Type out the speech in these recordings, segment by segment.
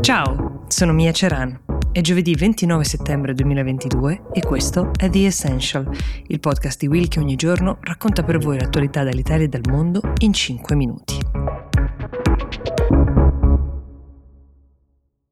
Ciao, sono Mia Ceran. È giovedì 29 settembre 2022 e questo è The Essential, il podcast di Will che ogni giorno racconta per voi l'attualità dall'Italia e dal mondo in 5 minuti.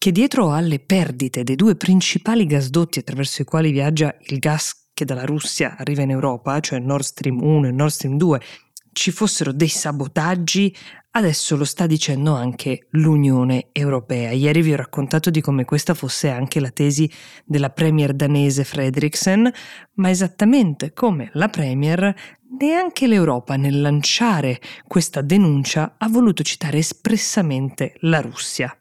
che dietro alle perdite dei due principali gasdotti attraverso i quali viaggia il gas che dalla Russia arriva in Europa, cioè Nord Stream 1 e Nord Stream 2, ci fossero dei sabotaggi, adesso lo sta dicendo anche l'Unione Europea. Ieri vi ho raccontato di come questa fosse anche la tesi della premier danese Frederiksen, ma esattamente come la premier neanche l'Europa nel lanciare questa denuncia ha voluto citare espressamente la Russia.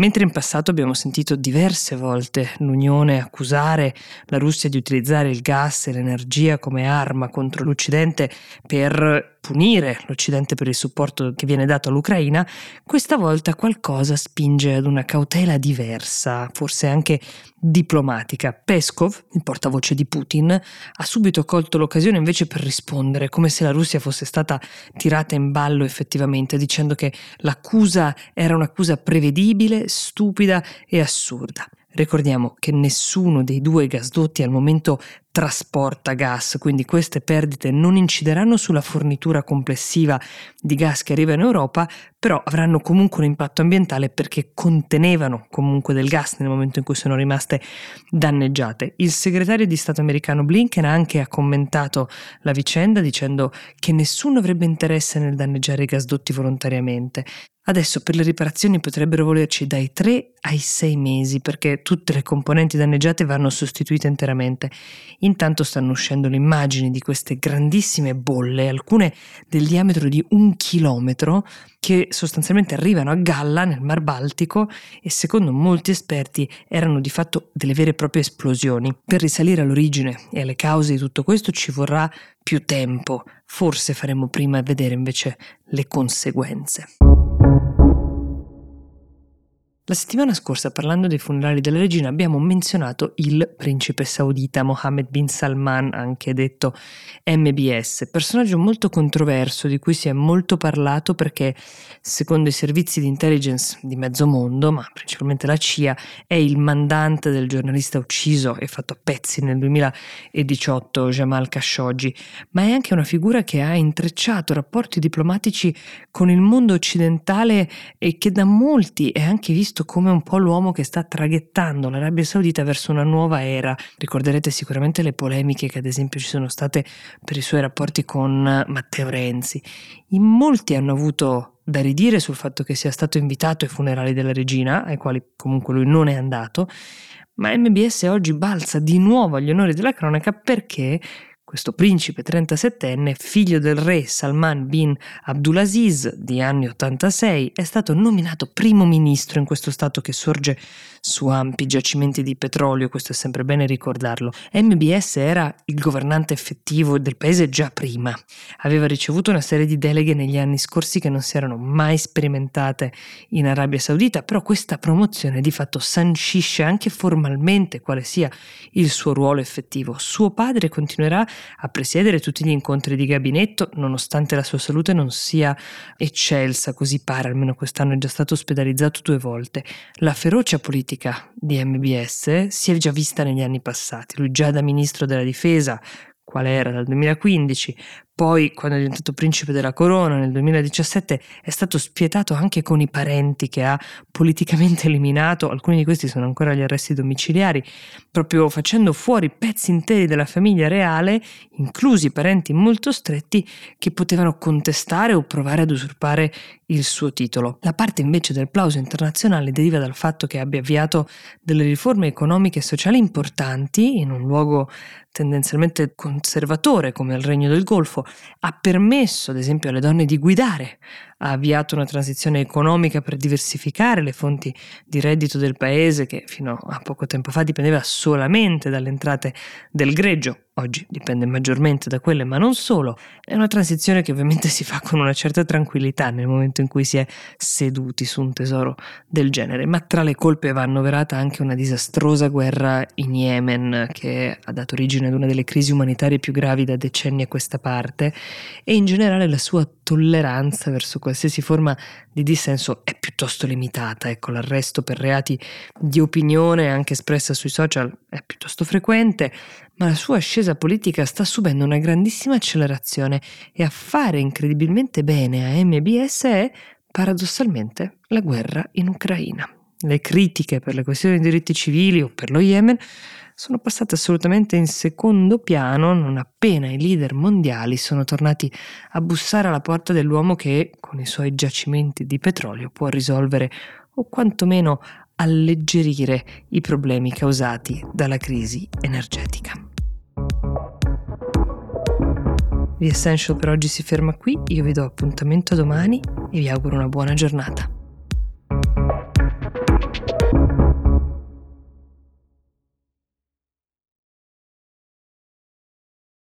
Mentre in passato abbiamo sentito diverse volte l'Unione accusare la Russia di utilizzare il gas e l'energia come arma contro l'Occidente per punire l'Occidente per il supporto che viene dato all'Ucraina, questa volta qualcosa spinge ad una cautela diversa, forse anche diplomatica. Peskov, il portavoce di Putin, ha subito colto l'occasione invece per rispondere, come se la Russia fosse stata tirata in ballo effettivamente, dicendo che l'accusa era un'accusa prevedibile, stupida e assurda. Ricordiamo che nessuno dei due gasdotti al momento trasporta gas, quindi queste perdite non incideranno sulla fornitura complessiva di gas che arriva in Europa, però avranno comunque un impatto ambientale perché contenevano comunque del gas nel momento in cui sono rimaste danneggiate. Il segretario di Stato americano Blinken anche ha commentato la vicenda dicendo che nessuno avrebbe interesse nel danneggiare i gasdotti volontariamente. Adesso per le riparazioni potrebbero volerci dai 3 ai 6 mesi perché tutte le componenti danneggiate vanno sostituite interamente. Intanto stanno uscendo le immagini di queste grandissime bolle, alcune del diametro di un chilometro, che sostanzialmente arrivano a galla nel Mar Baltico e secondo molti esperti erano di fatto delle vere e proprie esplosioni. Per risalire all'origine e alle cause di tutto questo ci vorrà più tempo, forse faremo prima a vedere invece le conseguenze. La settimana scorsa, parlando dei funerali della regina, abbiamo menzionato il principe saudita Mohammed bin Salman, anche detto MBS, personaggio molto controverso di cui si è molto parlato perché, secondo i servizi di intelligence di mezzo mondo, ma principalmente la CIA, è il mandante del giornalista ucciso e fatto a pezzi nel 2018 Jamal Khashoggi, ma è anche una figura che ha intrecciato rapporti diplomatici con il mondo occidentale e che da molti è anche visto visto come un po' l'uomo che sta traghettando l'Arabia Saudita verso una nuova era. Ricorderete sicuramente le polemiche che ad esempio ci sono state per i suoi rapporti con Matteo Renzi. In molti hanno avuto da ridire sul fatto che sia stato invitato ai funerali della regina, ai quali comunque lui non è andato, ma MBS oggi balza di nuovo agli onori della cronaca perché questo principe 37enne, figlio del re Salman bin Abdulaziz di anni 86, è stato nominato primo ministro in questo stato che sorge su ampi giacimenti di petrolio, questo è sempre bene ricordarlo. MBS era il governante effettivo del paese già prima. Aveva ricevuto una serie di deleghe negli anni scorsi che non si erano mai sperimentate in Arabia Saudita, però questa promozione di fatto sancisce anche formalmente quale sia il suo ruolo effettivo. Suo padre continuerà a presiedere tutti gli incontri di gabinetto, nonostante la sua salute non sia eccelsa, così pare, almeno quest'anno è già stato ospedalizzato due volte. La ferocia politica di MBS si è già vista negli anni passati. Lui già da ministro della difesa, quale era dal 2015, poi, quando è diventato principe della corona nel 2017, è stato spietato anche con i parenti che ha politicamente eliminato, alcuni di questi sono ancora agli arresti domiciliari, proprio facendo fuori pezzi interi della famiglia reale, inclusi parenti molto stretti, che potevano contestare o provare ad usurpare il suo titolo. La parte invece del plauso internazionale deriva dal fatto che abbia avviato delle riforme economiche e sociali importanti in un luogo tendenzialmente conservatore come il Regno del Golfo, ha permesso ad esempio alle donne di guidare, ha avviato una transizione economica per diversificare le fonti di reddito del paese che fino a poco tempo fa dipendeva solamente dalle entrate del greggio, oggi dipende maggiormente da quelle, ma non solo. È una transizione che ovviamente si fa con una certa tranquillità nel momento in cui si è seduti su un tesoro del genere, ma tra le colpe va annoverata anche una disastrosa guerra in Yemen che ha dato origine ad una delle crisi umanitarie più gravi da decenni a questa parte e in generale la sua tolleranza verso qualsiasi forma di dissenso è piuttosto limitata. Ecco, l'arresto per reati di opinione anche espressa sui social è piuttosto frequente, ma la sua ascesa politica sta subendo una grandissima accelerazione e a fare incredibilmente bene a MBS è, paradossalmente, la guerra in Ucraina. Le critiche per le questioni di diritti civili o per lo Yemen sono passate assolutamente in secondo piano non appena i leader mondiali sono tornati a bussare alla porta dell'uomo che, con i suoi giacimenti di petrolio, può risolvere o quantomeno alleggerire i problemi causati dalla crisi energetica. The Essential per oggi si ferma qui, io vi do appuntamento domani e vi auguro una buona giornata.